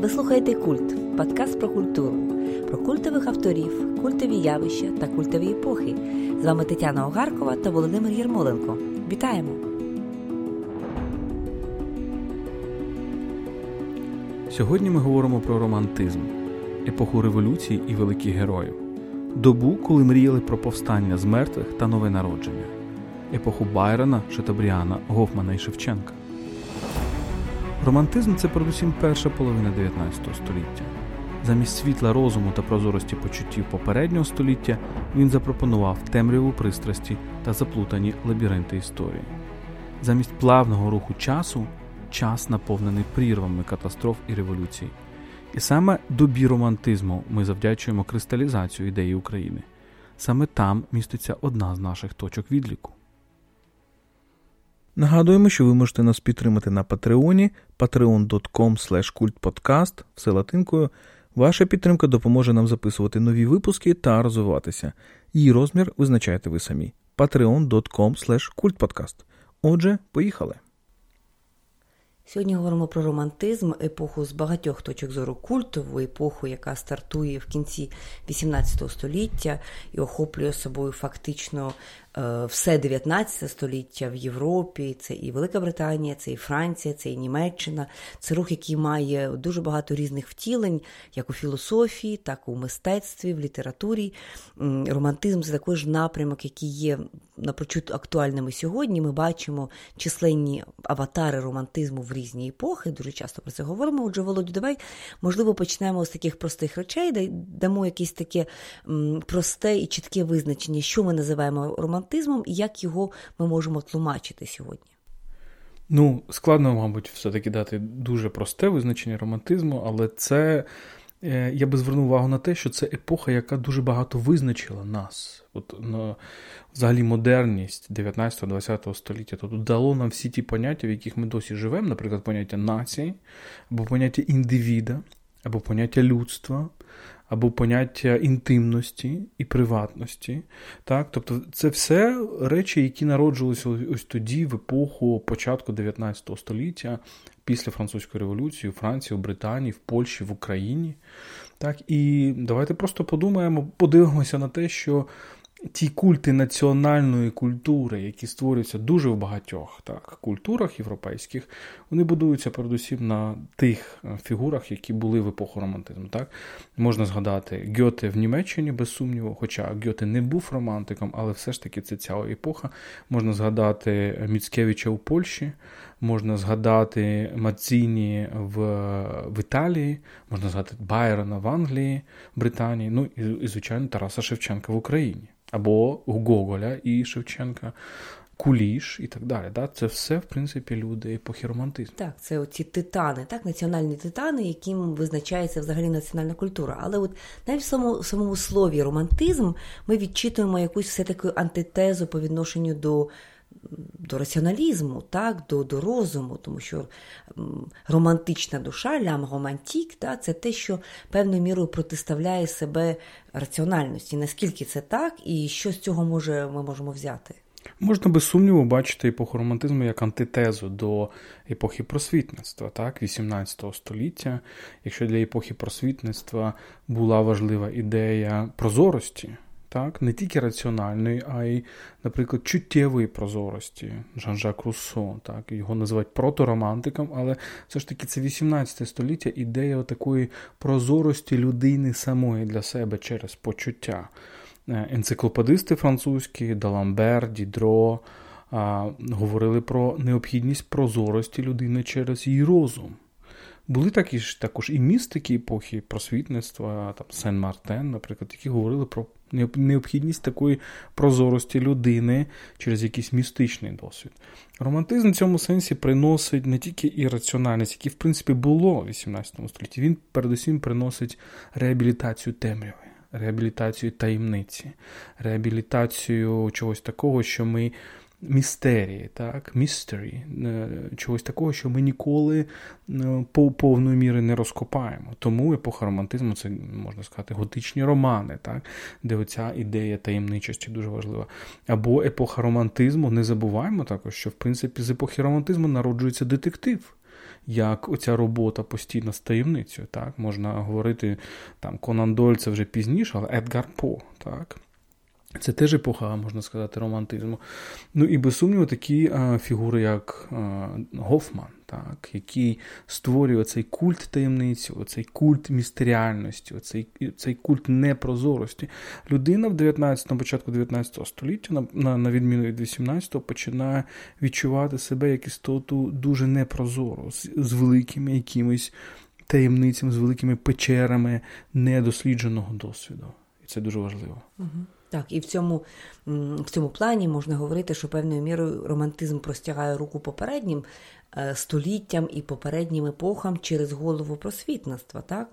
Ви слухаєте Культ, подкаст про культуру, про культових авторів, культові явища та культові епохи. З вами Тетяна Огаркова та Володимир Єрмоленко. Вітаємо! Сьогодні ми говоримо про романтизм, епоху революції і великих героїв, добу, коли мріяли про повстання з мертвих та нове народження, епоху Байрона, Шатабріана, Гофмана і Шевченка. Романтизм це передусім перша половина 19 століття. Замість світла розуму та прозорості почуттів попереднього століття він запропонував темряву пристрасті та заплутані лабіринти історії. Замість плавного руху часу час наповнений прірвами катастроф і революцій. І саме добі романтизму ми завдячуємо кристалізацію ідеї України. Саме там міститься одна з наших точок відліку. Нагадуємо, що ви можете нас підтримати на Патреоні patreon.com kultpodcast все латинкою. Ваша підтримка допоможе нам записувати нові випуски та розвиватися. Її розмір визначаєте ви самі. patreon.com kultpodcast. Отже, поїхали. Сьогодні говоримо про романтизм, епоху з багатьох точок зору культову, епоху, яка стартує в кінці XVIII століття і охоплює собою фактично все 19 століття в Європі, це і Велика Британія, це і Франція, це і Німеччина. Це рух, який має дуже багато різних втілень, як у філософії, так і у мистецтві, в літературі. Романтизм це також напрямок, який є напрочуд актуальними сьогодні. Ми бачимо численні аватари романтизму в різні епохи. Дуже часто про це говоримо. Отже, Володю, давай, можливо, почнемо з таких простих речей, дамо якесь таке просте і чітке визначення, що ми називаємо романтизмом романтизмом і як його ми можемо тлумачити сьогодні? Ну, складно, мабуть, все-таки дати дуже просте визначення романтизму, але це е, я би звернув увагу на те, що це епоха, яка дуже багато визначила нас. От на взагалі модерність 19-20 століття тобто дало нам всі ті поняття, в яких ми досі живемо, наприклад, поняття нації, або поняття індивіда, або поняття людства, або поняття інтимності і приватності. Так? Тобто це все речі, які народжувалися ось тоді, в епоху початку 19 століття, після французької революції, у Франції, у Британії, в Польщі, в Україні. Так? І давайте просто подумаємо, подивимося на те, що ті культи національної культури, які створюються дуже в багатьох так, культурах європейських, вони будуються передусім на тих е, фігурах, які були в епоху романтизму. Так? Можна згадати Гьоте в Німеччині, без сумніву, хоча Гьоте не був романтиком, але все ж таки це ця епоха. Можна згадати Міцкевича у Польщі, можна згадати Мацзіні в в Італії, можна згадати Байрона в Англії, Британії, ну і, і звичайно, Тараса Шевченка в Україні або Гоголя і Шевченка. Куліш і так далі. Да? Це все, в принципі, люди епохи романтизму. Так, це оці титани, так, національні титани, яким визначається взагалі національна культура. Але от навіть в самому, самому слові романтизм ми відчитуємо якусь все таку антитезу по відношенню до до раціоналізму, так, до до розуму, тому що романтична душа, лям романтік, так, це те, що певною мірою протиставляє себе раціональності. Наскільки це так, і що з цього може, ми можемо взяти? Можна без сумніву бачити епоху романтизму як антитезу до епохи просвітництва, так, 18 століття. Якщо для епохи просвітництва була важлива ідея прозорості так, не тільки раціональної, а й, наприклад, чуттєвої прозорості Жан-Жак Руссо. Так, Його називають проторомантиком, але все ж таки це 18 століття ідея такої прозорості людини самої для себе через почуття. Е, енциклопедисти французькі, Даламбер, Дідро говорили про необхідність прозорості людини через її розум. Були такі ж також і містики епохи просвітництва, там Сен-Мартен, наприклад, які говорили про необхідність такої прозорості людини через якийсь містичний досвід. Романтизм в цьому сенсі приносить не тільки ірраціональність, яка, в принципі, було в XVIII столітті, він передусім приносить реабілітацію темряви. Реабілітацію таємниці, реабілітацію чогось такого, що ми містерії, так, містері, чогось такого, що ми ніколи е, по повної міри не розкопаємо. Тому епоха романтизму це можна сказати готичні романи, так, де оця ідея таємничості дуже важлива. Або епоха романтизму, не забуваємо також, що в принципі з епохи романтизму народжується детектив. як оця робота постійно з таємницею. Так? Можна говорити, там Конан Дойль це вже пізніше, але Едгар По. так? Це теж епоха, можна сказати, романтизму. Ну і без сумніву, такі а, фігури, як а, Гофман, так, який створює цей культ таємниці, оцей культ містеріальності, цей культ непрозорості. Людина в 19-му, початку 19 століття, на, на, на відміну від 18-го, починає відчувати себе як істоту дуже непрозору, з, з великими якимись таємницями, з великими печерами недослідженого досвіду. І це дуже важливо. Угу. Так, і в цьому в цьому плані можна говорити, що певною мірою романтизм простягає руку попереднім е, століттям і попереднім епохам через голову просвітництва, так?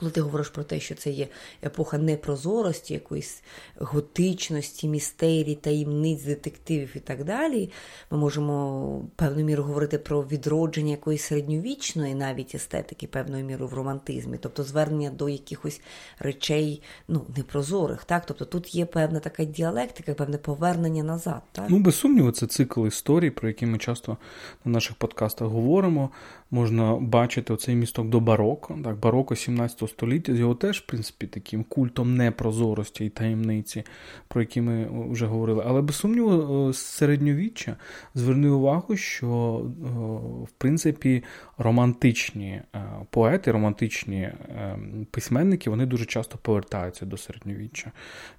Коли ти говориш про те, що це є епоха непрозорості, якоїсь готичності, містерій, таємниць, детективів і так далі, ми можемо певною мірою говорити про відродження якоїсь середньовічної навіть естетики, певною мірою в романтизмі, тобто звернення до якихось речей ну, непрозорих. Так? Тобто тут є певна така діалектика, певне повернення назад. Так? Ну, без сумніву, це цикл історій, про які ми часто на наших подкастах говоримо. Можна бачити оцей місток до бароко. Так, Бароко 17 століття його теж, в принципі, таким культом непрозорості і таємниці, про які ми вже говорили. Але без сумніву, з середньовіччя зверни увагу, що в принципі романтичні е, поети, романтичні е, письменники вони дуже часто повертаються до середньовіччя.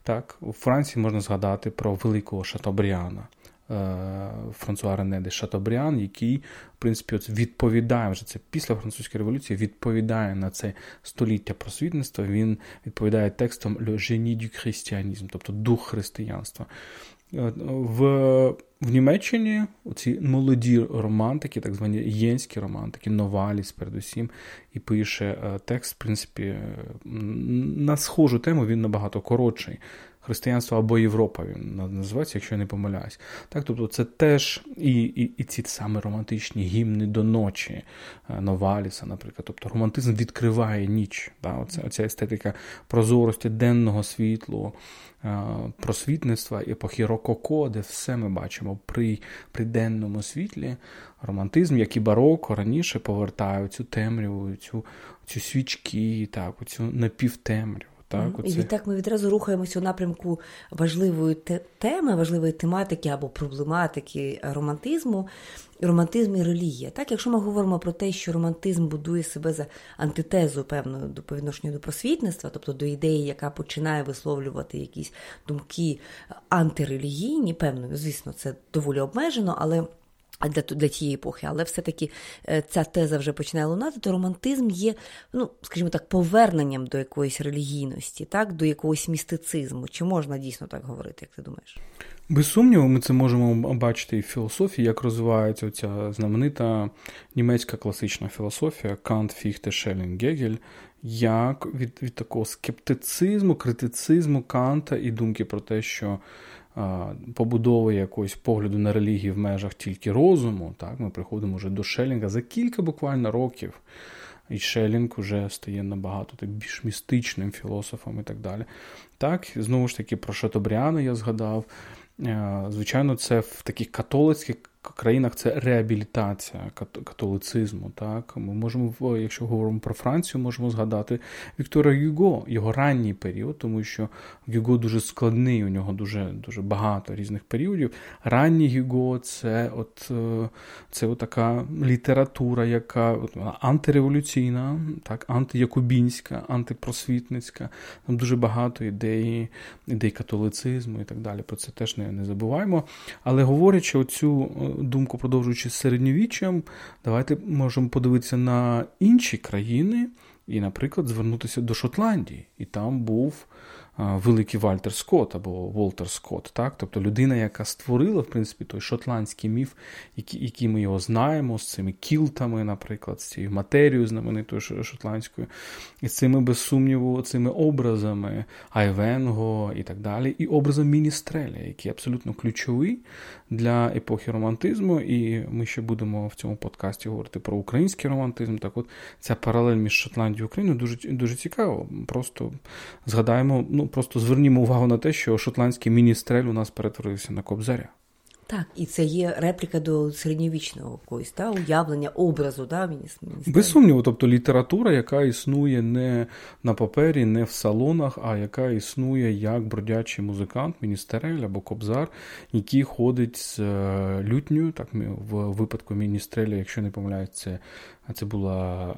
Так, У Франції можна згадати про великого Шатобріана. Е, Франсуа Рене де Шатобріан, який, в принципі, от відповідає вже це після французької революції, відповідає на це століття просвітництва. Він відповідає текстом «Le du christianisme», тобто дух християнства. В в Німеччині ці молоді романтики, так звані єнські романтики, Новаліс, передусім, і пише е, текст, в принципі, на схожу тему він набагато коротший християнство або Європа він називається, якщо я не помиляюсь. Так, Тобто це теж і і, і ці саме романтичні гімни до ночі е, Новаліса, наприклад. Тобто романтизм відкриває ніч. Да? Оця, оця естетика прозорості денного світлу, е, просвітництва, епохи Рококо, де все ми бачимо при, при денному світлі. Романтизм, як і бароко раніше повертає цю темряву, цю цю свічки, так, цю напівтемряву. Так, оце. І відтак ми відразу рухаємося у напрямку важливої теми, важливої тематики або проблематики романтизму, романтизм і релігія. Так, якщо ми говоримо про те, що романтизм будує себе за антитезу певною до повідношення до просвітництва, тобто до ідеї, яка починає висловлювати якісь думки антирелігійні, певно, звісно, це доволі обмежено, але для для тієї епохи, але все-таки е, ця теза вже починає лунати, то романтизм є, ну, скажімо так, поверненням до якоїсь релігійності, так, до якогось містицизму. Чи можна дійсно так говорити, як ти думаєш? Без сумніву, ми це можемо бачити і в філософії, як розвивається ця знаменита німецька класична філософія Кант, Фіхте, Шелінг, Гегель, як від, від такого скептицизму, критицизму Канта і думки про те, що побудови якогось погляду на релігію в межах тільки розуму. Так, Ми приходимо вже до Шелінга за кілька буквально років. І Шелінг вже стає набагато так більш містичним філософом і так далі. Так, знову ж таки, про Шатобріана я згадав. Звичайно, це в таких католицьких країнах це реабілітація католицизму. Так? Ми можемо, якщо говоримо про Францію, можемо згадати Віктора Юго, його ранній період, тому що Юго дуже складний, у нього дуже дуже багато різних періодів. Ранній Юго це от, е, це от така література, яка от, антиреволюційна, так, антиякубінська, антипросвітницька. Там дуже багато ідей, ідей католицизму і так далі. Про це теж не, не забуваємо. Але говорячи оцю думку, продовжуючи з середньовіччям, давайте можемо подивитися на інші країни і, наприклад, звернутися до Шотландії. І там був великий Вальтер Скотт або Волтер Скотт, так? тобто людина, яка створила в принципі, той шотландський міф, який, який ми його знаємо, з цими кілтами, наприклад, з цією матерією знаменитою шотландською, і з цими, без сумніву, цими образами Айвенго і так далі, і образом Міністреля, який абсолютно ключовий для епохи романтизму. І ми ще будемо в цьому подкасті говорити про український романтизм. Так от ця паралель між Шотландією і Україною дуже дуже цікаво. Просто згадаємо. ну, просто звернімо увагу на те, що шотландський міністрель у нас перетворився на кобзаря. Так, і це є репліка до середньовічного якогось та, уявлення, образу. Да, мені, мені Без сумніву, тобто література, яка існує не на папері, не в салонах, а яка існує як бродячий музикант, міністерель або кобзар, який ходить з лютньою, так в випадку міністреля, якщо не помиляється, це була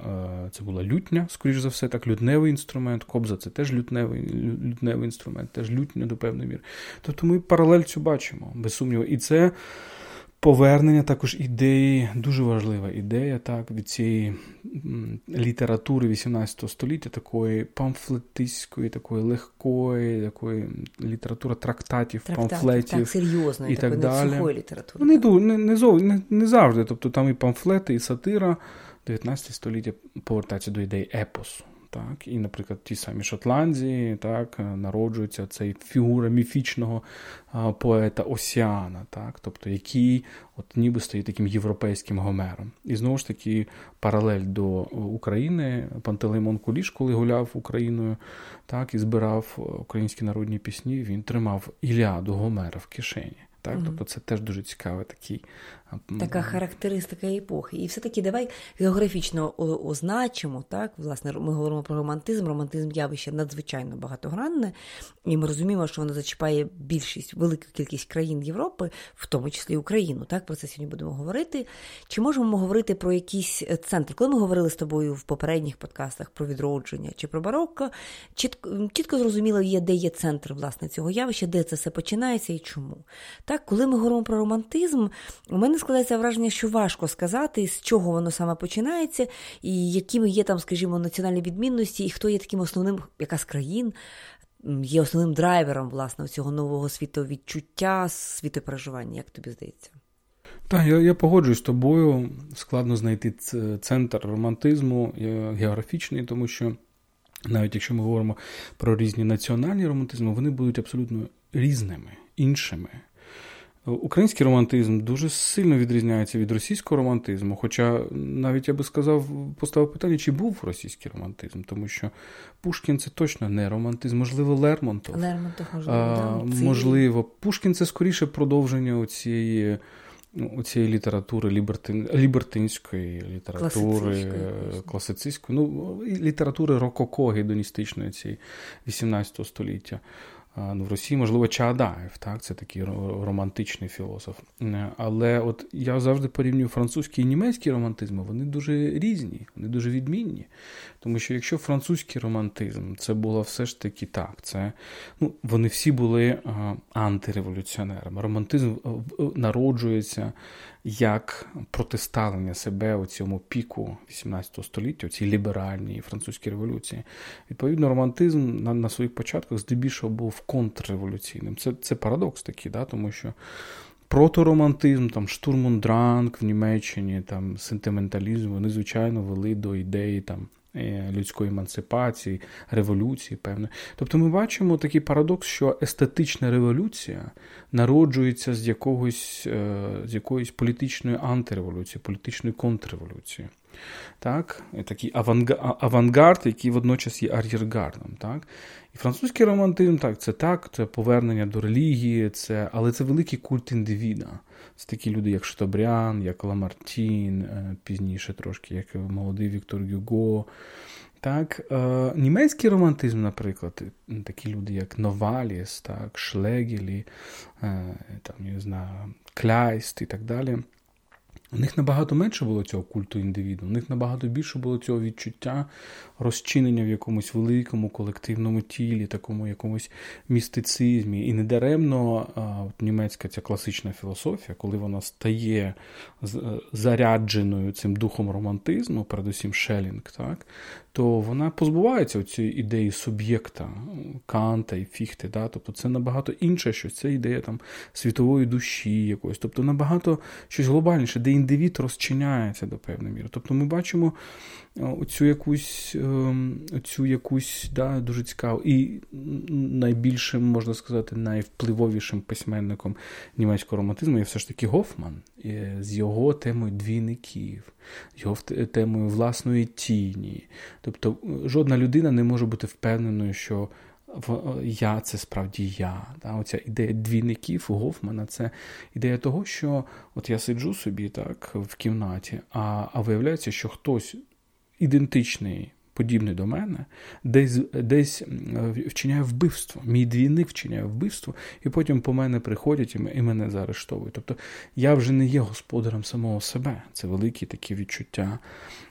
е, це була лютня, скоріш за все, так, лютневий інструмент, кобза це теж лютневий лютневий інструмент, теж лютня до певної міри. Тобто ми паралель цю бачимо, без сумніву. І це повернення також ідеї, дуже важлива ідея так, від цієї літератури 18 століття, такої памфлетистської, такої легкої, такої літератури трактатів, Трактат, памфлетів так, серйозної, і так далі. літератури. Ну, не, не, не, не завжди. Тобто там і памфлети, і сатира. 19 століття повертається до ідеї епосу. Так, І, наприклад, ті самі Шотландії так, народжується цей фігура міфічного поета Осіана, так, тобто який от ніби стоїть таким європейським гомером. І знову ж таки, паралель до України, Пантелеймон Куліш, коли гуляв Україною так, і збирав українські народні пісні, він тримав Іліаду Гомера в кишені. Так, mm Тобто це теж дуже цікавий такий Така характеристика епохи. І все-таки давай географічно означимо, так, власне, ми говоримо про романтизм. Романтизм явище надзвичайно багатогранне, і ми розуміємо, що воно зачіпає більшість, велику кількість країн Європи, в тому числі Україну. Так, Про це сьогодні будемо говорити. Чи можемо ми говорити про якісь центри? Коли ми говорили з тобою в попередніх подкастах про відродження чи про барокко, чітко, чітко зрозуміло є, де є центр власне цього явища, де це все починається і чому. Так, Коли ми говоримо про романтизм, у мене складається враження, що важко сказати, з чого воно саме починається, і якими є там, скажімо, національні відмінності, і хто є таким основним, яка з країн є основним драйвером власне цього нового світовідчуття, світопереживання, як тобі здається? Так, я я погоджуюсь з тобою. Складно знайти центр романтизму географічний, тому що навіть якщо ми говоримо про різні національні романтизми, вони будуть абсолютно різними, іншими. Український романтизм дуже сильно відрізняється від російського романтизму. Хоча навіть я би сказав, поставив питання, чи був російський романтизм, тому що Пушкін це точно не романтизм, можливо, Лермонтов. Лермонтов, можливо, а, да, можливо. Пушкін це скоріше продовження оцієї ну, цієї літератури лібертин, лібертинської літератури, класицистської, ну, літератури рококо гедоністичної цієї 18 століття. Ну, В Росії, можливо, Чаадаєв, так, це такий романтичний філософ. Е, але от я завжди порівнюю французький і німецький романтизм, вони дуже різні, вони дуже відмінні. Тому що якщо французький романтизм це було все ж таки так, це ну, вони всі були антиреволюціонерами. Романтизм народжується як протиставлення себе у цьому піку 18 століття, у цій ліберальній французькій революції. Відповідно, романтизм на на своїх початках здебільшого був контрреволюційним. Це це парадокс такий, да? тому що проторомантизм, там штурмундранг в Німеччині, там сентименталізм, вони, звичайно, вели до ідеї там. Е, людської емансипації, революції, певне. Тобто ми бачимо такий парадокс, що естетична революція народжується з якогось, е, з якоїсь політичної антиреволюції, політичної контрреволюції. Так? Такий авангард, який водночас є ар'єргардом. Так? І французький романтизм, так, це так, це повернення до релігії, це, але це великий культ індивіда. Це такі люди, як Штобрян, як Ламартін, е, пізніше трошки, як молодий Віктор Гюго. Так, е, Німецький романтизм, наприклад, такі люди, як Новаліс, так, Шлегелі, е, там, не знаю, Кляйст і так далі. У них набагато менше було цього культу індивіду, у них набагато більше було цього відчуття розчинення в якомусь великому колективному тілі, такому якомусь містицизмі. І недаремно от, німецька ця класична філософія, коли вона стає е, зарядженою цим духом романтизму, передусім Шелінг, так, то вона позбувається цієї ідеї суб'єкта Канта і Фіхти. Да? Тобто це набагато інше щось, це ідея там світової душі якоїсь, тобто набагато щось глобальніше, де індивід розчиняється до певної міри. Тобто ми бачимо оцю якусь ем, оцю якусь да, дуже цікаву і найбільшим, можна сказати, найвпливовішим письменником німецького романтизму є все ж таки Гофман з його темою двійників, його темою власної тіні. Тобто жодна людина не може бути впевненою, що я це справді я. Да? Оця ідея двійників у Гофмана це ідея того, що от я сиджу собі так в кімнаті, а, а виявляється, що хтось ідентичний подібний до мене, десь десь вчиняє вбивство. Мій двійник вчиняє вбивство, і потім по мене приходять і мене заарештовують. Тобто я вже не є господарем самого себе. Це великі такі відчуття Е,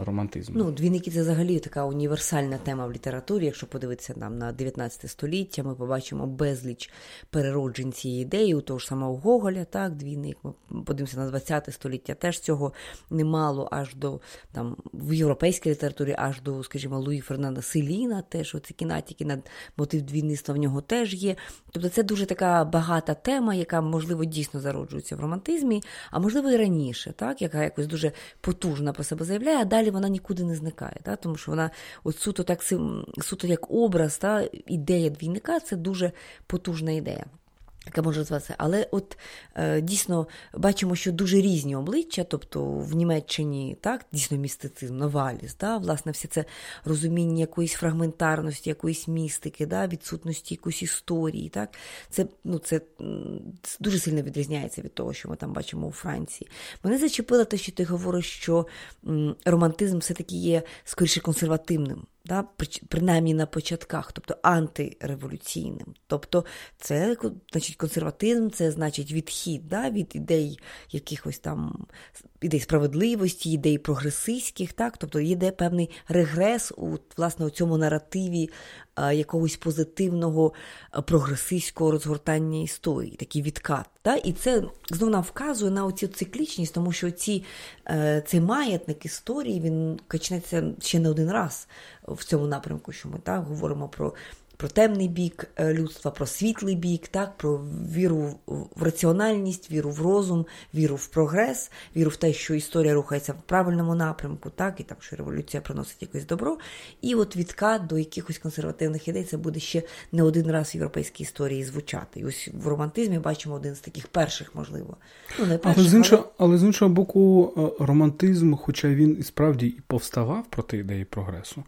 романтизму. Ну, двійники це взагалі така універсальна тема в літературі. Якщо подивитися нам на 19 століття, ми побачимо безліч перероджень цієї ідеї, у того ж самого Гоголя, так, двійник. Ми подивимося на 20 століття, теж цього немало, аж до там в європейській літературі, аж до, скажімо, Луї Фернанда Селіна, теж оці кінатіки на мотив двійництва в нього теж є. Тобто це дуже така багата тема, яка, можливо, дійсно зароджується в романтизмі, а можливо і раніше, так, яка якось дуже потужна про себе заявляє а далі вона нікуди не зникає. Та? Тому що вона от суто так суто як образ, та, ідея двійника це дуже потужна ідея яка може розвиватися. Але от е, дійсно бачимо, що дуже різні обличчя, тобто в Німеччині так, дійсно містицизм, Новаліс, да, власне, все це розуміння якоїсь фрагментарності, якоїсь містики, да, відсутності якоїсь історії. Так, Це ну, це дуже сильно відрізняється від того, що ми там бачимо у Франції. Мене зачепило те, що ти говориш, що м, романтизм все-таки є скоріше консервативним да, принаймні на початках, тобто антиреволюційним. Тобто це значить консерватизм, це значить відхід да, від ідей якихось там ідей справедливості, ідей прогресистських, так? тобто йде певний регрес у власне у цьому наративі якогось позитивного прогресистського розгортання історії, такий відкат. Та? І це знову нам вказує на оцю циклічність, тому що ці, е, цей маятник історії він качнеться ще не один раз в цьому напрямку, що ми так говоримо про про темний бік е, людства, про світлий бік, так, про віру в раціональність, віру в розум, віру в прогрес, віру в те, що історія рухається в правильному напрямку, так, і там, що революція приносить якесь добро. І от відкат до якихось консервативних ідей це буде ще не один раз в європейській історії звучати. І ось в романтизмі бачимо один з таких перших, можливо. Ну, не перших, але, з іншого, але... але з іншого боку, е, романтизм, хоча він і справді і повставав проти ідеї прогресу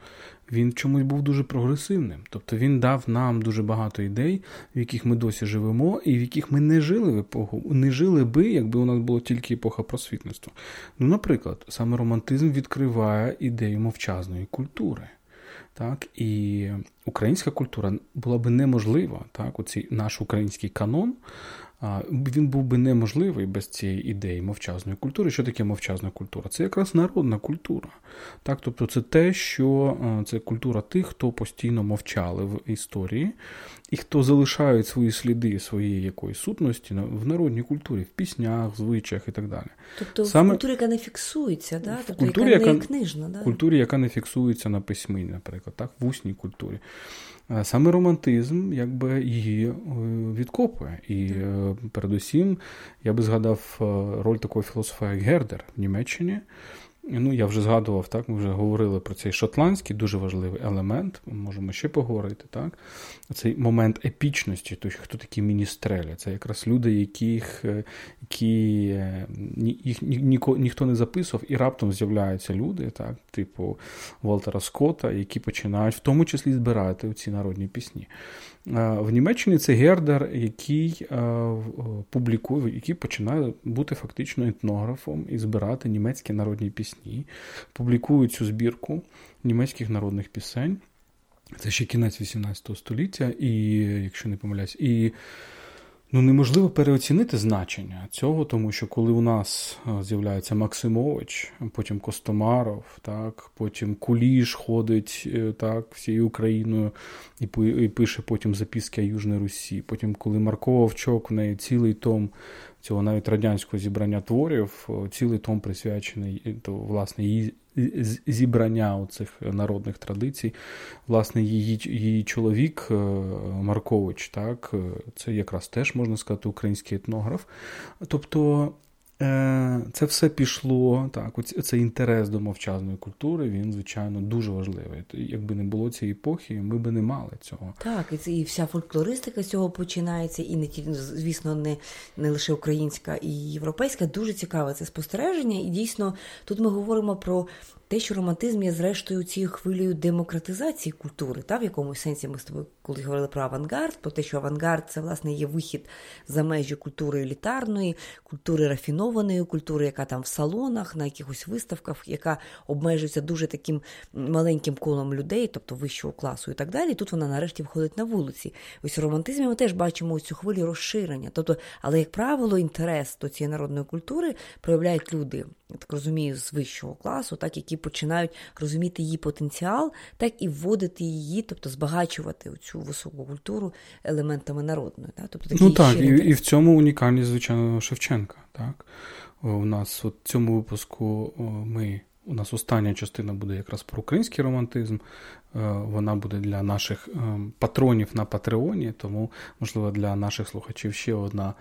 він чомусь був дуже прогресивним. Тобто він дав нам дуже багато ідей, в яких ми досі живемо, і в яких ми не жили в епоху, не жили би, якби у нас було тільки епоха просвітництва. Ну, наприклад, саме романтизм відкриває ідею мовчазної культури. Так, І українська культура була би неможлива, так, оцей наш український канон він був би неможливий без цієї ідеї мовчазної культури. Що таке мовчазна культура? Це якраз народна культура. Так? Тобто це те, що це культура тих, хто постійно мовчали в історії, і хто залишають свої сліди своєї якоїсь сутності в народній культурі, в піснях, звичаях і так далі. Тобто Саме... в культурі, яка не фіксується, да? тобто, культурі, яка не книжна. Да? культурі, яка не фіксується на письмі, наприклад, так? в усній культурі. Саме романтизм якби її е, відкопує. І е, передусім я би згадав е, роль такого філософа, як Гердер в Німеччині. Ну, я вже згадував, так, ми вже говорили про цей шотландський дуже важливий елемент. Ми можемо ще поговорити. так. Цей момент епічності, то хто такі міністрелі? Це якраз люди, яких які е, їх ні, ні, ніхто не записував, і раптом з'являються люди, так, типу Волтера Скотта, які починають в тому числі збирати ці народні пісні. В Німеччині це Гердер, який публікує, який починає бути фактично етнографом і збирати німецькі народні пісні, публікує цю збірку німецьких народних пісень. Це ще кінець 18 століття, і якщо не помиляюсь, і Ну, неможливо переоцінити значення цього, тому що коли у нас з'являється Максимович, потім Костомаров, так, потім Куліш ходить е, так, всією Україною і і пише потім записки о Южній Русі. Потім, коли Марко Вовчок, в неї цілий том цього навіть радянського зібрання творів, цілий том присвячений то, власне, її зібрання цих народних традицій. Власне, її її чоловік е, Маркович, так, е, це якраз теж можна сказати український етнограф. Тобто це все пішло, так, цей інтерес до мовчазної культури, він, звичайно, дуже важливий. Якби не було цієї епохи, ми би не мали цього. Так, і це і вся фольклористика з цього починається, і не звісно, не не лише українська і європейська. Дуже цікаве це спостереження. І дійсно, тут ми говоримо про те, що романтизм є, зрештою, цією хвилею демократизації культури, та в якомусь сенсі ми з тобою коли говорили про авангард, про те, що авангард це власне є вихід за межі культури елітарної, культури рафінованої, культури, яка там в салонах, на якихось виставках, яка обмежується дуже таким маленьким колом людей, тобто вищого класу і так далі. Тут вона нарешті виходить на вулиці. Ось у романтизмі ми теж бачимо цю хвилю розширення. Тобто, але, як правило, інтерес до цієї народної культури проявляють люди, я так розумію, з вищого класу, так які починають розуміти її потенціал, так і вводити її, тобто збагачувати цю високу культуру елементами народної. Так? Тобто, такі ну так, і, і в цьому унікальність, звичайно, Шевченка. Так? У нас в цьому випуску ми. У нас остання частина буде якраз про український романтизм. Е, вона буде для наших е, патронів на Патреоні, тому, можливо, для наших слухачів ще одна,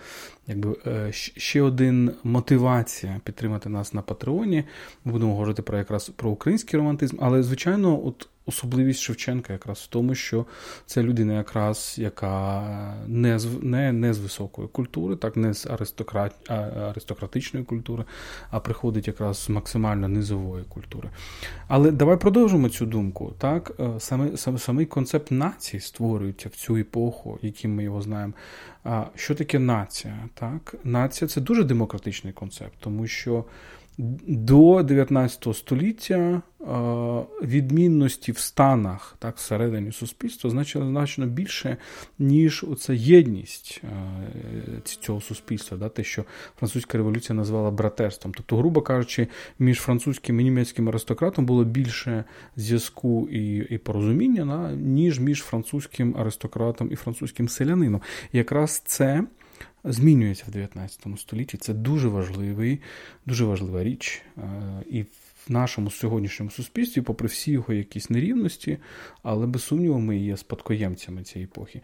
якби е, ще один мотивація підтримати нас на Патреоні. Ми будемо говорити про якраз про український романтизм, але, звичайно, от особливість Шевченка якраз в тому, що це людина, якраз яка не з не, не з високої культури, так не з аристократ, аристократичної культури, а приходить якраз з максимально низової культури. Але давай продовжимо цю думку. Так, е, саме, саме самий концепт нації створюється в цю епоху, яким ми його знаємо. А що таке нація? Так, нація це дуже демократичний концепт, тому що. До 19 століття відмінності в станах так, всередині суспільства значило значно більше, ніж оця єдність цього суспільства, да, те, що французька революція назвала братерством. Тобто, грубо кажучи, між французьким і німецьким аристократом було більше зв'язку і і порозуміння, да, ніж між французьким аристократом і французьким селянином. І якраз це змінюється в 19 столітті. Це дуже важливий, дуже важлива річ. Е, і в нашому сьогоднішньому суспільстві, попри всі його якісь нерівності, але без сумніву, ми є спадкоємцями цієї епохи.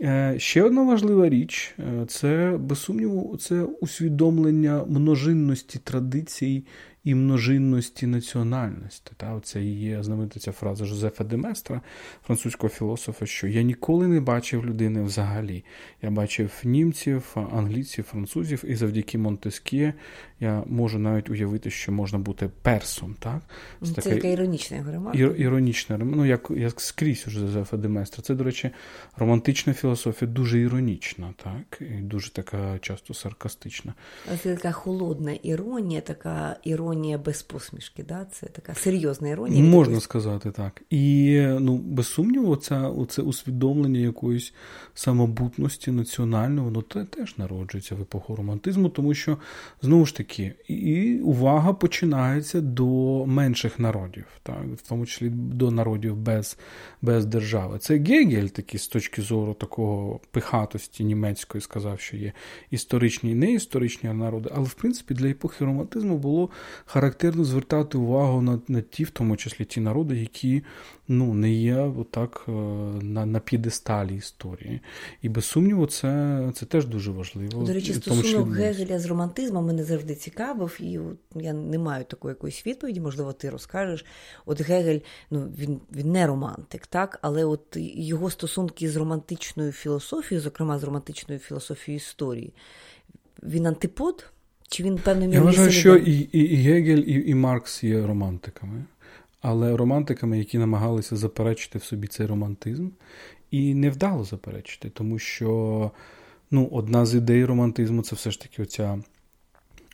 Е, ще одна важлива річ е, це без сумніву, це усвідомлення множинності традицій і множинності національності. Та, Оце є знаменita ця фраза Жозефа Деместра, французького філософа, що я ніколи не бачив людини взагалі. Я бачив німців, англійців, французів, і завдяки Монтескє я можу навіть уявити, що можна бути персом. Так? Це, це така іронічна ремарка. Ір, іронічна ну, як, як скрізь у Жозефа Деместра. Це, до речі, романтична філософія дуже іронічна, так? і дуже така часто саркастична. Це така холодна іронія, така іронія іронія без посмішки. Да? Це така серйозна іронія. Можна сказати так. І ну, без сумніву, оця, оце усвідомлення якоїсь самобутності національної, воно теж народжується в епоху романтизму, тому що, знову ж таки, і увага починається до менших народів, так? в тому числі до народів без без держави. Це Гегель, такий з точки зору такого пихатості німецької, сказав, що є історичні і неісторичні народи, але в принципі для епохи романтизму було характерно звертати увагу на на ті, в тому числі ті народи, які ну, не є отак е, на на п'єдесталі історії. І без сумніву, це це теж дуже важливо. До речі, стосунок Гегеля з романтизмом мене завжди цікавив, і я не маю такої якоїсь відповіді, можливо, ти розкажеш. От Гегель, ну він він не романтик, так, але от його стосунки з романтичною філософією, зокрема з романтичною філософією історії, він антипод. Чи він певною Я вважаю, що і і, і Гегель, і, і Маркс є романтиками, але романтиками, які намагалися заперечити в собі цей романтизм, і не вдало заперечити, тому що ну, одна з ідей романтизму це все ж таки оця,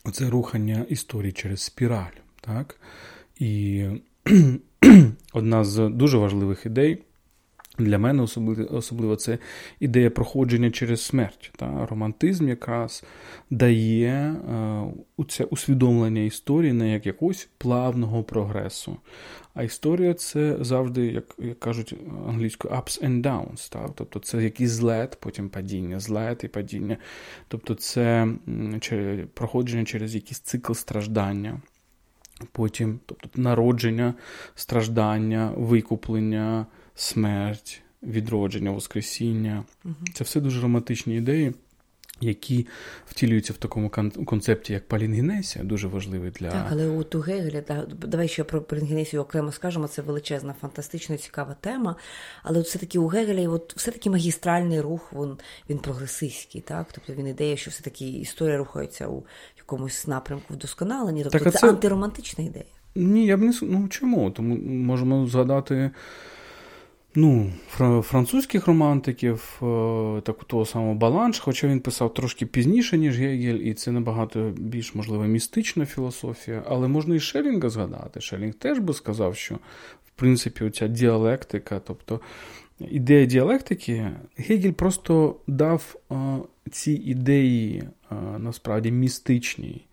оце рухання історії через спіраль. Так? І одна з дуже важливих ідей. Для мене особливо особливо це ідея проходження через смерть. Та? Романтизм якраз дає е, це усвідомлення історії не як якогось плавного прогресу. А історія це завжди, як як кажуть англійською, ups and downs. Та? Тобто це якийсь злет, потім падіння, злет і падіння. Тобто це проходження через якийсь цикл страждання. Потім тобто народження, страждання, викуплення смерть, відродження, Воскресіння. Угу. Це все дуже романтичні ідеї, які втілюються в такому концепті, як палінгенесія, дуже важливий для. Так, але от у Гегеля, давай ще про палінгенесію окремо скажемо, це величезна, фантастична, цікава тема. Але от все-таки у Гегеля от все-таки магістральний рух, він він прогресистський, так? Тобто він ідея, що все-таки історія рухається у якомусь напрямку вдосконалення. Тобто так, це, це антиромантична ідея. Ні, я б не ну чому? Тому можемо згадати ну, французьких романтиків, е, так того самого Баланш, хоча він писав трошки пізніше, ніж Гегель, і це набагато більш, можливо, містична філософія. Але можна і Шелінга згадати. Шелінг теж би сказав, що в принципі оця діалектика, тобто ідея діалектики, Гегель просто дав а, ці ідеї а, насправді містичні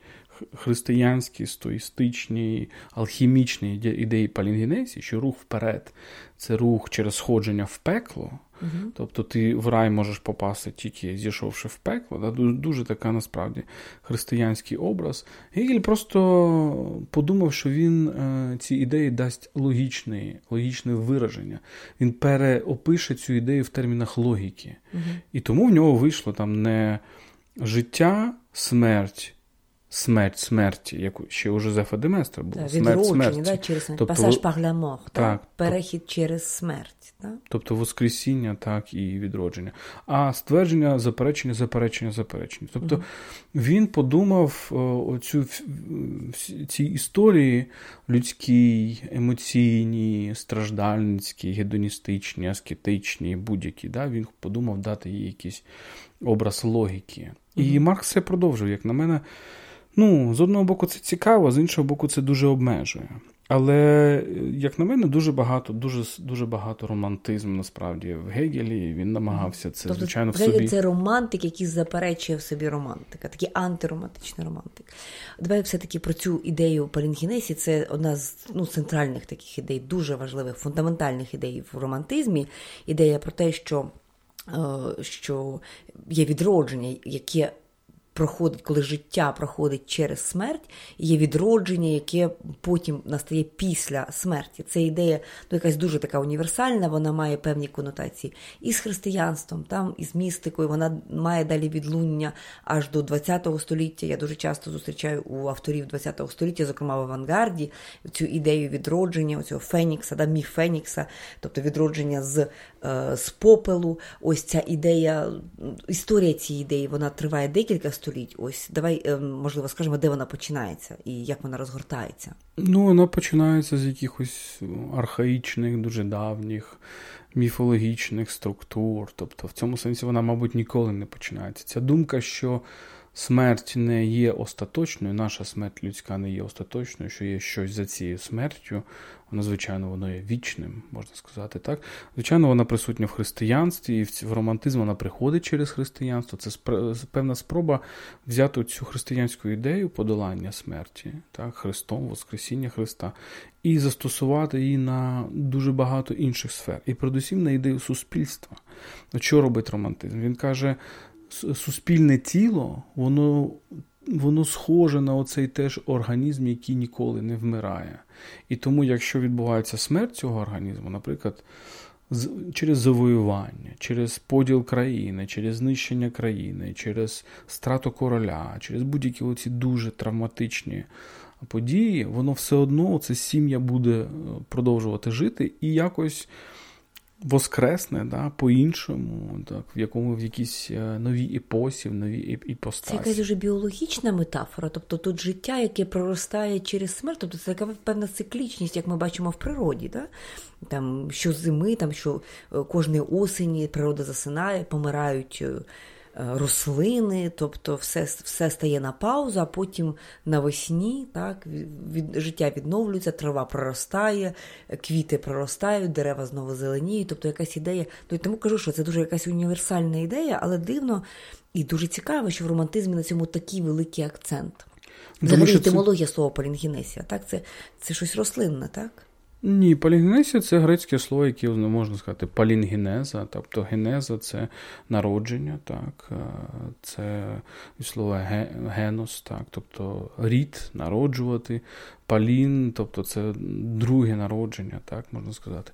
християнські, стоїстичні, алхімічні ідеї палінгенезії, що рух вперед це рух через сходження в пекло. uh Тобто ти в рай можеш попасти тільки зійшовши в пекло. Да? Дуже, дуже така насправді християнський образ. Гегель просто подумав, що він е, ці ідеї дасть логічне, логічне вираження. Він переопише цю ідею в термінах логіки. uh І тому в нього вийшло там не життя, смерть смерть смерті, як ще у Жозефа Деместра було. Так, смерть смерті. Да, через. Тобто, Пасаж par так, так, перехід тоб... через смерть. Так? Тобто Воскресіння, так, і відродження. А ствердження, заперечення, заперечення, заперечення. Тобто угу. він подумав оцю ці історії людські, емоційні, страждальницькі, гедоністичні, аскетичні, будь-які. Да? Він подумав дати їй якийсь образ логіки. Угу. І Маркс це продовжив, як на мене. Ну, з одного боку, це цікаво, з іншого боку, це дуже обмежує. Але, як на мене, дуже багато дуже дуже багато романтизму насправді в Гегелі. Він намагався це, тобто, звичайно, в собі. Це романтик, який заперечує в собі романтика, такий антиромантичний романтик. Давай все-таки про цю ідею Палінгінесі. Це одна з ну, центральних таких ідей, дуже важливих, фундаментальних ідей в романтизмі. Ідея про те, що, е, що є відродження, яке проходить, коли життя проходить через смерть, є відродження, яке потім настає після смерті. Це ідея ну, якась дуже така універсальна, вона має певні конотації і з християнством, там, і з містикою. Вона має далі відлуння аж до ХХ століття. Я дуже часто зустрічаю у авторів ХХ століття, зокрема в авангарді, цю ідею відродження, цього Фенікса, да, міф Фенікса, тобто відродження з, е, з попелу. Ось ця ідея, історія цієї ідеї, вона триває декілька століть століть. Ось давай, ем, можливо, скажемо, де вона починається і як вона розгортається. Ну, вона починається з якихось архаїчних, дуже давніх, міфологічних структур. Тобто, в цьому сенсі вона, мабуть, ніколи не починається. Ця думка, що смерть не є остаточною, наша смерть людська не є остаточною, що є щось за цією смертю, воно, звичайно, воно є вічним, можна сказати так. Звичайно, вона присутня в християнстві, і в романтизм вона приходить через християнство. Це певна спроба взяти цю християнську ідею подолання смерті, так, Христом, Воскресіння Христа, і застосувати її на дуже багато інших сфер. І передусім на ідею суспільства. Що робить романтизм? Він каже, суспільне тіло, воно воно схоже на оцей теж організм, який ніколи не вмирає. І тому, якщо відбувається смерть цього організму, наприклад, через завоювання, через поділ країни, через знищення країни, через страту короля, через будь-які оці дуже травматичні події, воно все одно, це сім'я буде е, продовжувати жити і якось воскресне да, по-іншому, так, в якому в якійсь е, новій епосі, в новій іпостасі. Це якась дуже біологічна метафора, тобто тут життя, яке проростає через смерть, тобто це така певна циклічність, як ми бачимо в природі. Да? Там, Що зими, там, що е, кожної осені природа засинає, помирають. Е, рослини, тобто все все стає на паузу, а потім навесні так, від, життя відновлюється, трава проростає, квіти проростають, дерева знову зеленіють. Тобто якась ідея. Ну, Тому кажу, що це дуже якась універсальна ідея, але дивно і дуже цікаво, що в романтизмі на цьому такий великий акцент. Взагалі, етимологія це... слова полінгенесія, так? Це, це щось рослинне, так? Ні, полігенезія це грецьке слово, яке можна сказати палінгенеза, тобто генеза це народження, так, це слово генос, так, тобто рід, народжувати, палін, тобто це друге народження, так можна сказати.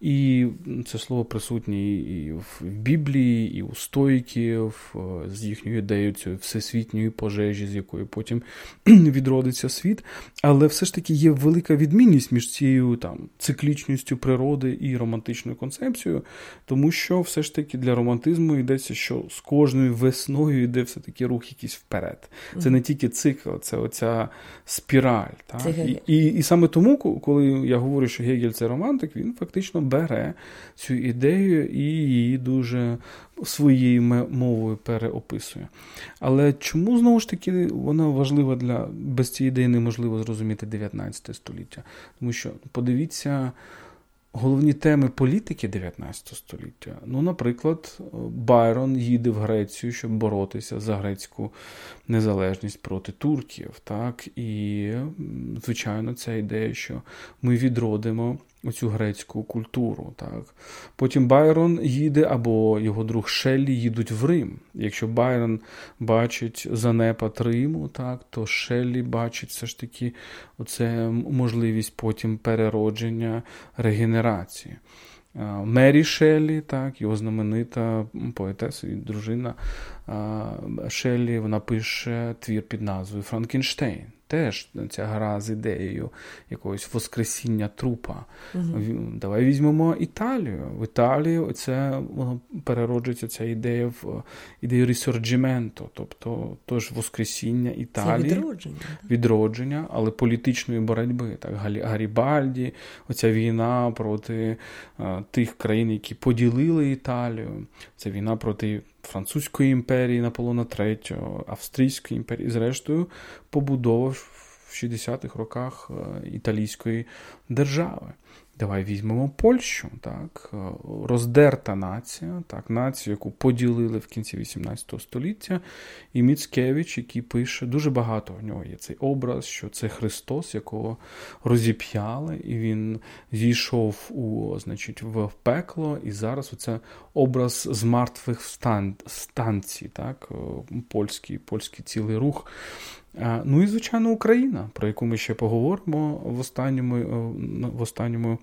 І це слово присутнє і в Біблії, і у стоїків, з їхньою ідеєю цієї всесвітньої пожежі, з якої потім відродиться світ. Але все ж таки є велика відмінність між цією там циклічністю природи і романтичною концепцією, тому що все ж таки для романтизму йдеться, що з кожною весною йде все-таки рух якийсь вперед. Це не тільки цикл, це оця спіраль. Так? І, і і, саме тому, коли я говорю, що Гегель це романтик, він фактично бере цю ідею і її дуже своєю мовою переописує. Але чому знову ж таки вона важлива для без цієї ідеї неможливо зрозуміти 19 століття? Тому що подивіться головні теми політики 19 століття. Ну, наприклад, Байрон їде в Грецію, щоб боротися за грецьку незалежність проти турків. Так? І, звичайно, ця ідея, що ми відродимо оцю грецьку культуру. Так. Потім Байрон їде, або його друг Шеллі їдуть в Рим. Якщо Байрон бачить занепад Риму, так, то Шеллі бачить все ж таки оце можливість потім переродження регенерації. Мері Шеллі, так, його знаменита поетеса і дружина Шеллі, вона пише твір під назвою Франкенштейн теж ця гра з ідеєю якогось воскресіння трупа. Угу. Давай візьмемо Італію. В Італії це воно перероджується ця ідея в ідею ресорджіменту, тобто тож воскресіння Італії, це відродження, відродження, але політичної боротьби. Так, Гарібальді, оця війна проти а, тих країн, які поділили Італію. Це війна проти. Французької імперії Наполона III, Австрійської імперії, зрештою, побудова в 60-х роках е, італійської держави. Давай візьмемо Польщу, так, е, роздерта нація, так, націю, яку поділили в кінці 18 століття, і Міцкевич, який пише, дуже багато в нього є цей образ, що це Христос, якого розіп'яли, і він зійшов у, значить, в пекло, і зараз оце образ з мертвих стан, станцій, так, е, польський, польський цілий рух. Ну і, звичайно, Україна, про яку ми ще поговоримо в останньому е, в останньому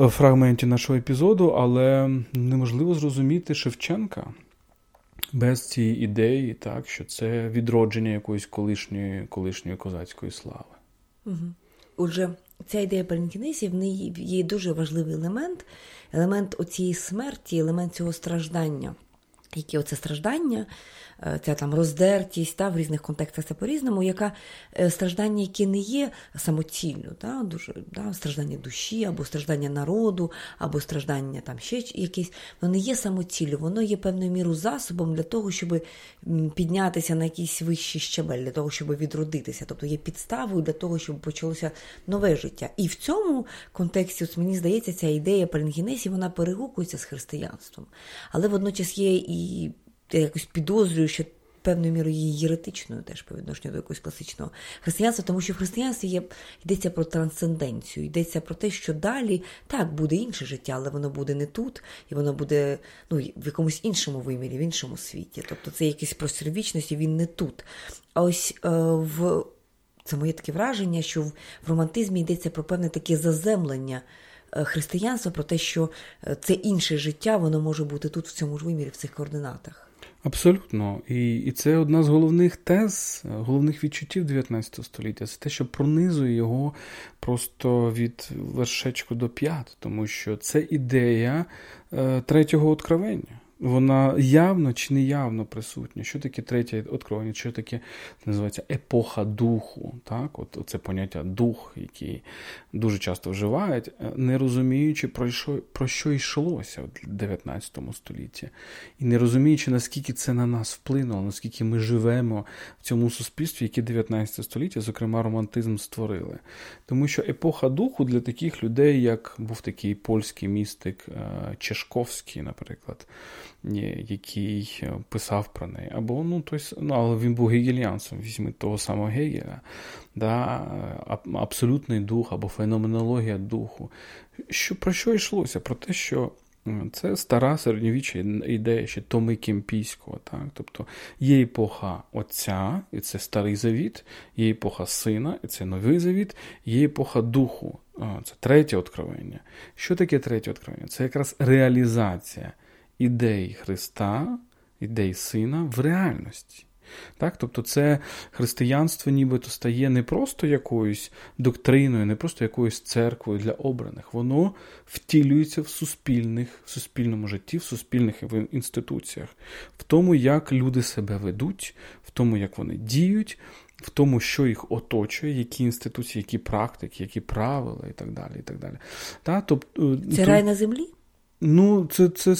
е, фрагменті нашого епізоду, але неможливо зрозуміти Шевченка без цієї ідеї, так, що це відродження якоїсь колишньої колишньої козацької слави. Угу. Отже, ця ідея палінкінезі в неї є дуже важливий елемент, елемент оцієї смерті, елемент цього страждання. Які оце страждання Е, ця там роздертість та в різних контекстах це по-різному, яка е, страждання, які не є самоцільно, та, дуже, та, страждання душі, або страждання народу, або страждання там ще якісь, воно не є самоціллю, воно є певною мірою засобом для того, щоб піднятися на якийсь вищий щабель, для того, щоб відродитися, тобто є підставою для того, щоб почалося нове життя. І в цьому контексті, ось мені здається, ця ідея палінгінесі, вона перегукується з християнством. Але водночас є і я якось підозрюю, що певною мірою є єретичною теж по відношенню до якогось класичного християнства, тому що в християнстві є, йдеться про трансценденцію, йдеться про те, що далі так буде інше життя, але воно буде не тут, і воно буде ну, в якомусь іншому вимірі, в іншому світі. Тобто це якийсь простір вічності, він не тут. А ось е, в це моє таке враження, що в романтизмі йдеться про певне таке заземлення. Е, християнства про те, що е, це інше життя, воно може бути тут, в цьому ж вимірі, в цих координатах. Абсолютно. І і це одна з головних тез, головних відчуттів 19 століття. Це те, що пронизує його просто від вершечку до п'ят, тому що це ідея е, третього откровення вона явно чи неявно присутня. Що таке третє откровення? Що таке називається епоха духу? Так? От Це поняття дух, який дуже часто вживають, е, не розуміючи, про що про що йшлося в 19 столітті, і не розуміючи, наскільки це на нас вплинуло, наскільки ми живемо в цьому суспільстві, яке 19 століття, зокрема, романтизм створили. Тому що епоха духу для таких людей, як був такий польський містик е, Чешковський, наприклад який е, писав про неї. Або, ну, тобто, ну, але він був гегельянцем, візьми того самого Гегеля, да, абсолютний дух або феноменологія духу. Що, Про що йшлося? Про те, що це стара середньовіччя ідея ще Томи Кемпійського. Так? Тобто є епоха Отця, і це Старий Завіт, є епоха Сина, і це Новий Завіт, є епоха Духу. Це третє откровення. Що таке третє откровення? Це якраз реалізація ідей Христа, ідей Сина в реальності. Так? Тобто це християнство нібито стає не просто якоюсь доктриною, не просто якоюсь церквою для обраних. Воно втілюється в суспільних, в суспільному житті, в суспільних інституціях, в тому, як люди себе ведуть, в тому, як вони діють, в тому, що їх оточує, які інституції, які практики, які правила і так далі. і так далі. Та, тобто, Це рай на землі? Ну, це це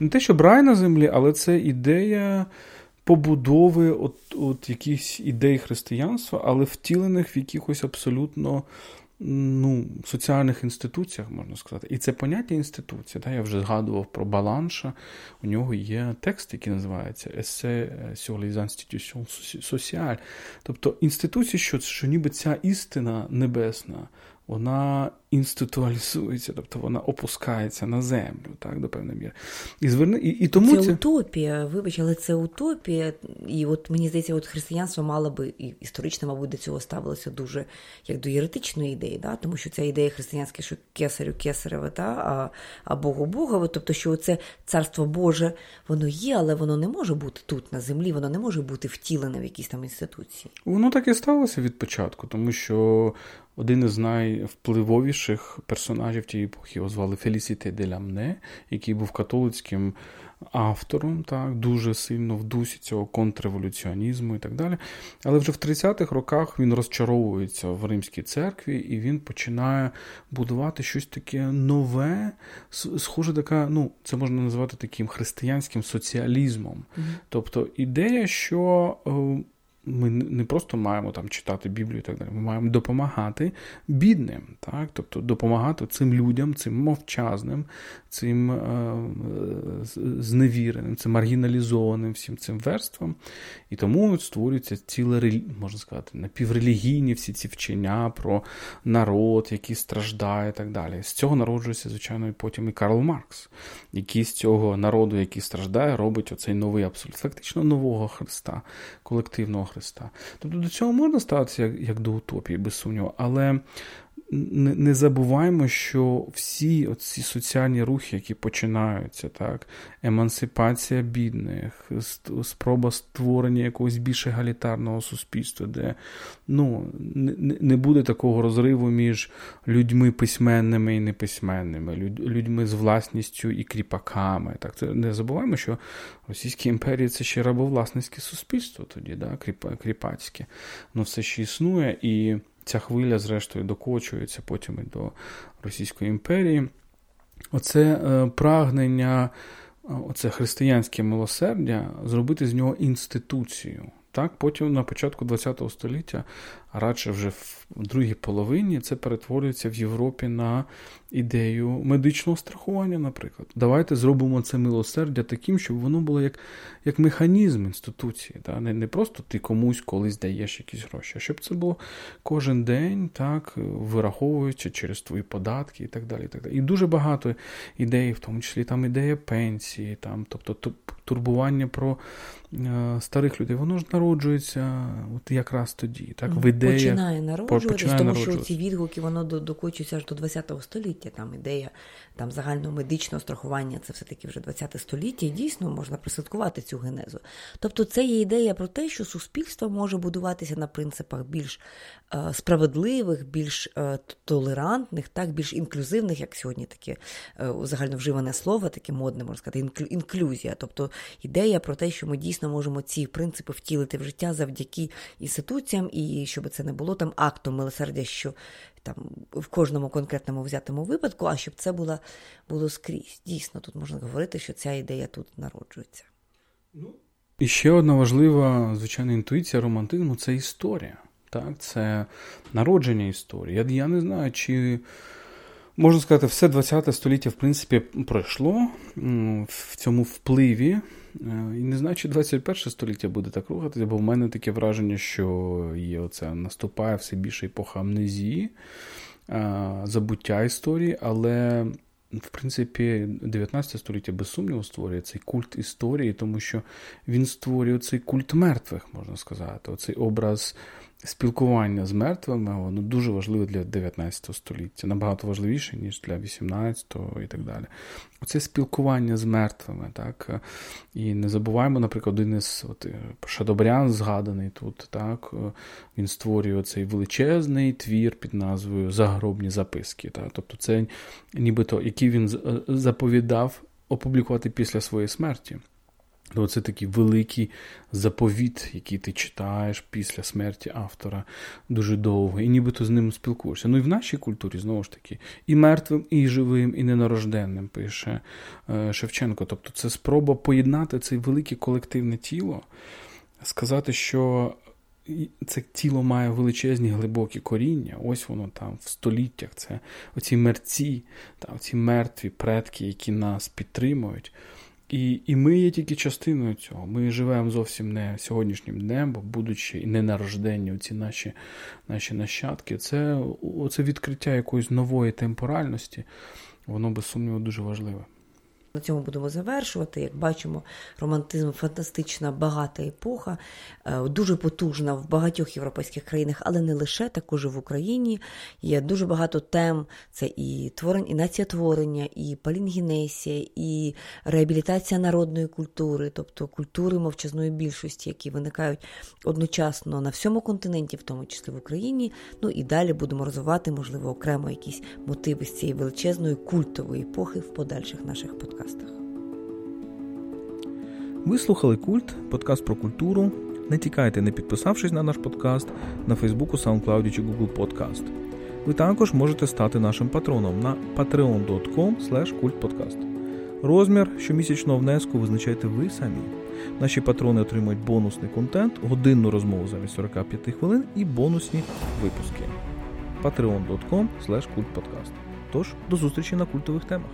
не те, що рай на землі, але це ідея побудови от, от якихось ідей християнства, але втілених в якихось абсолютно ну, соціальних інституціях, можна сказати. І це поняття інституції. Да? Я вже згадував про Баланша. У нього є текст, який називається Есе sur les institutions. Тобто інституції, що, що ніби ця істина небесна вона інституалізується, тобто вона опускається на землю, так, до певної міри. І зверни, і, і тому Це, це утопія, вибач, але це утопія. І от мені здається, от християнство мало би і історично, мабуть, до цього ставилося дуже як до єретичної ідеї, да? тому що ця ідея християнська, що кесарю кесареве, да? а а Богу Богове, тобто, що це царство Боже, воно є, але воно не може бути тут, на землі, воно не може бути втілене в якійсь там інституції. Воно так і сталося від початку, тому що один із найвпливовіших персонажів тієї епохи його звали Фелісіте де Лямне, який був католицьким автором, так, дуже сильно в дусі цього контрреволюціонізму і так далі. Але вже в 30-х роках він розчаровується в римській церкві і він починає будувати щось таке нове, схоже, така, ну, це можна назвати таким християнським соціалізмом. Mm-hmm. Тобто ідея, що. Ми не просто маємо там читати Біблію і так далі, ми маємо допомагати бідним, так? тобто допомагати цим людям, цим мовчазним, цим е, зневіреним, цим маргіналізованим всім цим верствам. І тому створюється ціле, можна сказати, напіврелігійні всі ці вчення про народ, який страждає і так далі. З цього народжується, звичайно, і потім і Карл Маркс, який з цього народу, який страждає, робить оцей новий абсолют, фактично нового Христа, колективного Христа. Тобто до цього можна ставитися як, як до утопії, без сумніву, але не забуваємо, що всі ці соціальні рухи, які починаються, так, емансипація бідних, спроба створення якогось більш егалітарного суспільства, де ну, не, буде такого розриву між людьми письменними і неписьменними, людьми з власністю і кріпаками. Так, Не забуваємо, що Російській імперії це ще рабовласницьке суспільство тоді, да, кріпацьке. Воно все ще існує і ця хвиля, зрештою, докочується потім і до Російської імперії. Оце е, прагнення, е, оце християнське милосердя, зробити з нього інституцію. Так, Потім на початку ХХ століття, радше вже в другій половині, це перетворюється в Європі на ідею медичного страхування, наприклад. Давайте зробимо це милосердя таким, щоб воно було як як механізм інституції. Так? Не не просто ти комусь колись даєш якісь гроші, а щоб це було кожен день, так, вираховуючи через твої податки і так далі. І так далі. І дуже багато ідей, в тому числі там ідея пенсії, там, тобто турбування про е, старих людей, воно ж народжується от якраз тоді. Так, в ідея, Починає народжуватися, починає тому що ці відгуки воно докочується аж до ХХ століття. Там ідея там загального медичного страхування, це все-таки вже ХХ століття, і дійсно можна присадкувати цю генезу. Тобто, це є ідея про те, що суспільство може будуватися на принципах більш е, справедливих, більш е, толерантних, так, більш інклюзивних, як сьогодні таке е, загальновживане слово, таке модне, можна сказати, інклюзія. Тобто ідея про те, що ми дійсно можемо ці принципи втілити в життя завдяки інституціям, і щоб це не було там актом милосердя, що там в кожному конкретному взятому випадку, а щоб це було, було скрізь. Дійсно, тут можна говорити, що ця ідея тут народжується. Ну, І ще одна важлива, звичайна інтуїція романтизму це історія. Так? Це народження історії. Я, я не знаю, чи. Можна сказати, все ХХ століття, в принципі, пройшло в цьому впливі. Е, і не знаю, чи 21 століття буде так рухатися, бо в мене таке враження, що є оце наступає все більше епоха амнезії, е, забуття історії, але. В принципі, 19 століття без сумніву створює цей культ історії, тому що він створює цей культ мертвих, можна сказати, оцей образ спілкування з мертвими воно дуже важливе для 19 століття, набагато важливіше, ніж для 18-го і так далі. Оце спілкування з мертвими. так. І не забуваємо, наприклад, один із от, Шадобрян згаданий тут. так, Він створює цей величезний твір під назвою Загробні записки. Так? Тобто це нібито, який він заповідав опублікувати після своєї смерті. То це такий великий заповіт, який ти читаєш після смерті автора дуже довго, і нібито з ним спілкуєшся. Ну і в нашій культурі, знову ж таки, і мертвим, і живим, і ненарожденним пише е, Шевченко. Тобто це спроба поєднати це велике колективне тіло, сказати, що. Це тіло має величезні глибокі коріння, ось воно там в століттях. Це оці мерці, та, оці мертві предки, які нас підтримують. І і ми є тільки частиною цього. Ми живемо зовсім не сьогоднішнім днем, бо будучи і не ненарожденні ці наші наші нащадки, це оце відкриття якоїсь нової темпоральності, воно без сумніву дуже важливе. На цьому будемо завершувати. Як бачимо, романтизм фантастична, багата епоха, е, дуже потужна в багатьох європейських країнах, але не лише також і в Україні. Є дуже багато тем: це і творень, і націотворення, і палінгінесія, і реабілітація народної культури, тобто культури мовчазної більшості, які виникають одночасно на всьому континенті, в тому числі в Україні. Ну і далі будемо розвивати, можливо, окремо якісь мотиви з цієї величезної культової епохи в подальших наших подкастах подкастах. Ви слухали Культ, подкаст про культуру. Не тікайте, не підписавшись на наш подкаст на Фейсбуку, SoundCloud чи Google Podcast. Ви також можете стати нашим патроном на patreon.com kultpodcast. Розмір щомісячного внеску визначайте ви самі. Наші патрони отримують бонусний контент, годинну розмову замість 45 хвилин і бонусні випуски. patreon.com kultpodcast. Тож, до зустрічі на культових темах.